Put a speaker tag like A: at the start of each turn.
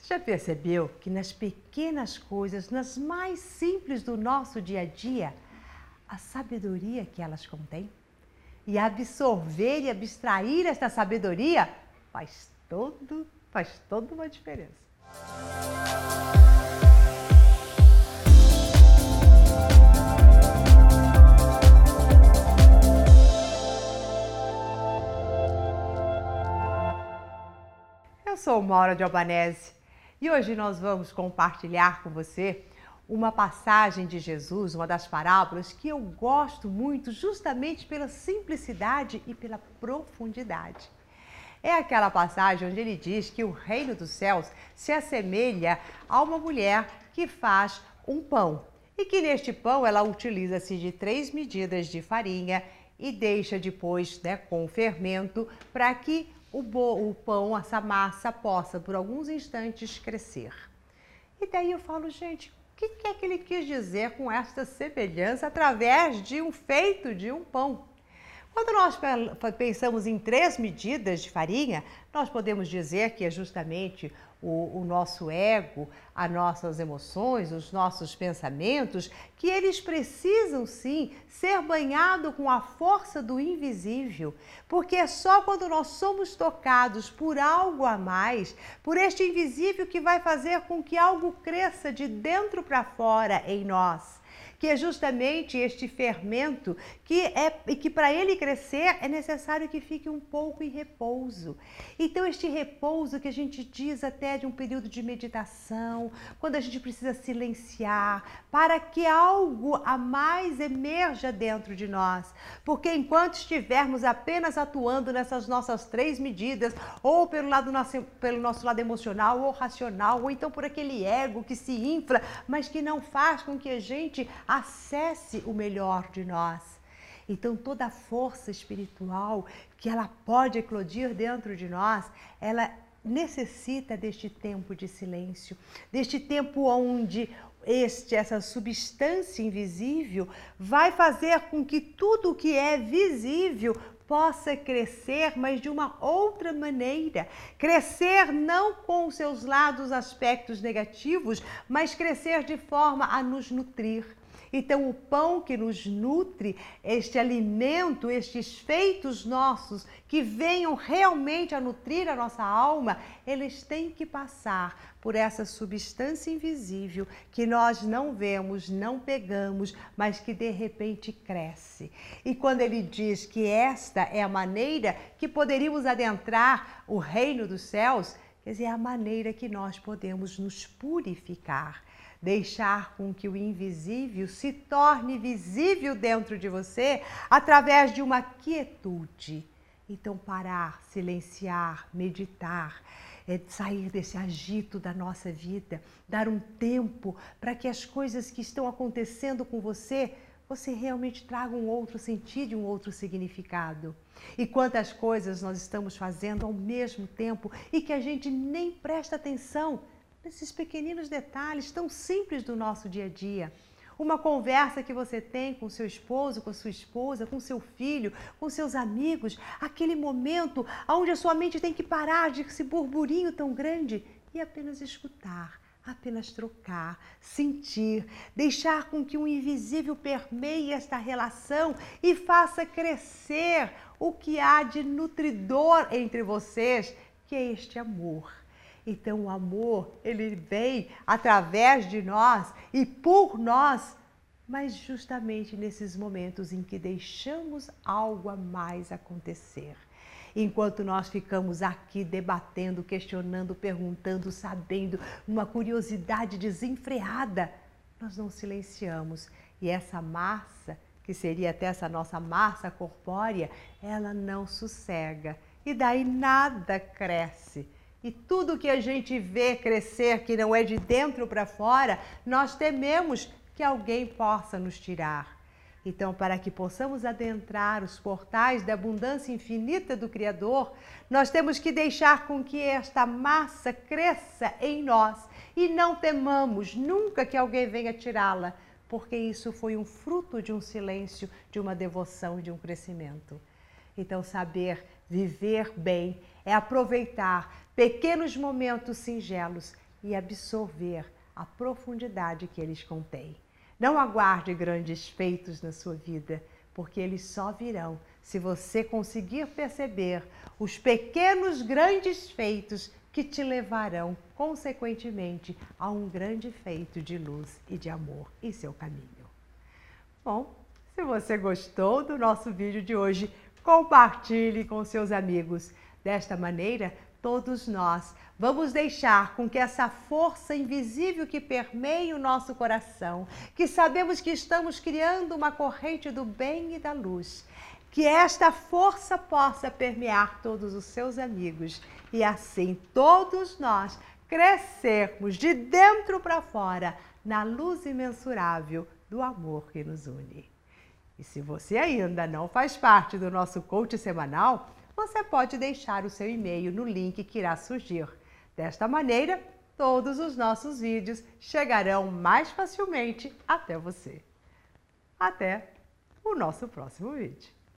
A: Você já percebeu que nas pequenas coisas, nas mais simples do nosso dia a dia, a sabedoria que elas contêm? E absorver e abstrair esta sabedoria faz todo, faz toda uma diferença. Eu sou Maura de Albanese e hoje nós vamos compartilhar com você uma passagem de Jesus, uma das parábolas que eu gosto muito justamente pela simplicidade e pela profundidade. É aquela passagem onde ele diz que o reino dos céus se assemelha a uma mulher que faz um pão e que neste pão ela utiliza-se de três medidas de farinha e deixa depois né, com fermento para que o, o pão, essa massa, possa por alguns instantes crescer. E daí eu falo, gente, o que, que é que ele quis dizer com esta semelhança através de um feito de um pão? Quando nós pensamos em três medidas de farinha, nós podemos dizer que é justamente o, o, nosso ego, as nossas emoções, os nossos pensamentos, que eles precisam sim ser banhados com a força do invisível, porque é só quando nós somos tocados por algo a mais, por este invisível que vai fazer com que algo cresça de dentro para fora em nós que é justamente este fermento que é que para ele crescer é necessário que fique um pouco em repouso. Então este repouso que a gente diz até de um período de meditação, quando a gente precisa silenciar, para que algo a mais emerja dentro de nós. Porque enquanto estivermos apenas atuando nessas nossas três medidas, ou pelo lado nosso, pelo nosso lado emocional ou racional, ou então por aquele ego que se infla, mas que não faz com que a gente acesse o melhor de nós. Então toda a força espiritual que ela pode eclodir dentro de nós, ela necessita deste tempo de silêncio, deste tempo onde este essa substância invisível vai fazer com que tudo o que é visível possa crescer, mas de uma outra maneira. Crescer não com seus lados, aspectos negativos, mas crescer de forma a nos nutrir então, o pão que nos nutre, este alimento, estes feitos nossos que venham realmente a nutrir a nossa alma, eles têm que passar por essa substância invisível que nós não vemos, não pegamos, mas que de repente cresce. E quando ele diz que esta é a maneira que poderíamos adentrar o reino dos céus, quer dizer, é a maneira que nós podemos nos purificar deixar com que o invisível se torne visível dentro de você através de uma quietude. Então, parar, silenciar, meditar, é sair desse agito da nossa vida, dar um tempo para que as coisas que estão acontecendo com você, você realmente traga um outro sentido um outro significado. E quantas coisas nós estamos fazendo ao mesmo tempo e que a gente nem presta atenção nesses pequeninos detalhes tão simples do nosso dia a dia. Uma conversa que você tem com seu esposo, com sua esposa, com seu filho, com seus amigos, aquele momento onde a sua mente tem que parar de esse burburinho tão grande e apenas escutar, apenas trocar, sentir, deixar com que o invisível permeie esta relação e faça crescer o que há de nutridor entre vocês, que é este amor. Então o amor, ele vem através de nós e por nós, mas justamente nesses momentos em que deixamos algo a mais acontecer. Enquanto nós ficamos aqui debatendo, questionando, perguntando, sabendo, uma curiosidade desenfreada, nós não silenciamos. E essa massa, que seria até essa nossa massa corpórea, ela não sossega. E daí nada cresce e tudo que a gente vê crescer que não é de dentro para fora, nós tememos que alguém possa nos tirar. Então, para que possamos adentrar os portais da abundância infinita do Criador, nós temos que deixar com que esta massa cresça em nós e não temamos nunca que alguém venha tirá-la, porque isso foi um fruto de um silêncio, de uma devoção, de um crescimento. Então, saber viver bem é aproveitar pequenos momentos singelos e absorver a profundidade que eles contêm. Não aguarde grandes feitos na sua vida, porque eles só virão se você conseguir perceber os pequenos grandes feitos que te levarão, consequentemente, a um grande feito de luz e de amor em seu caminho. Bom, se você gostou do nosso vídeo de hoje, compartilhe com seus amigos. Desta maneira, todos nós vamos deixar com que essa força invisível que permeia o nosso coração, que sabemos que estamos criando uma corrente do bem e da luz, que esta força possa permear todos os seus amigos e assim todos nós crescermos de dentro para fora na luz imensurável do amor que nos une. E se você ainda não faz parte do nosso coach semanal, você pode deixar o seu e-mail no link que irá surgir. Desta maneira, todos os nossos vídeos chegarão mais facilmente até você. Até o nosso próximo vídeo.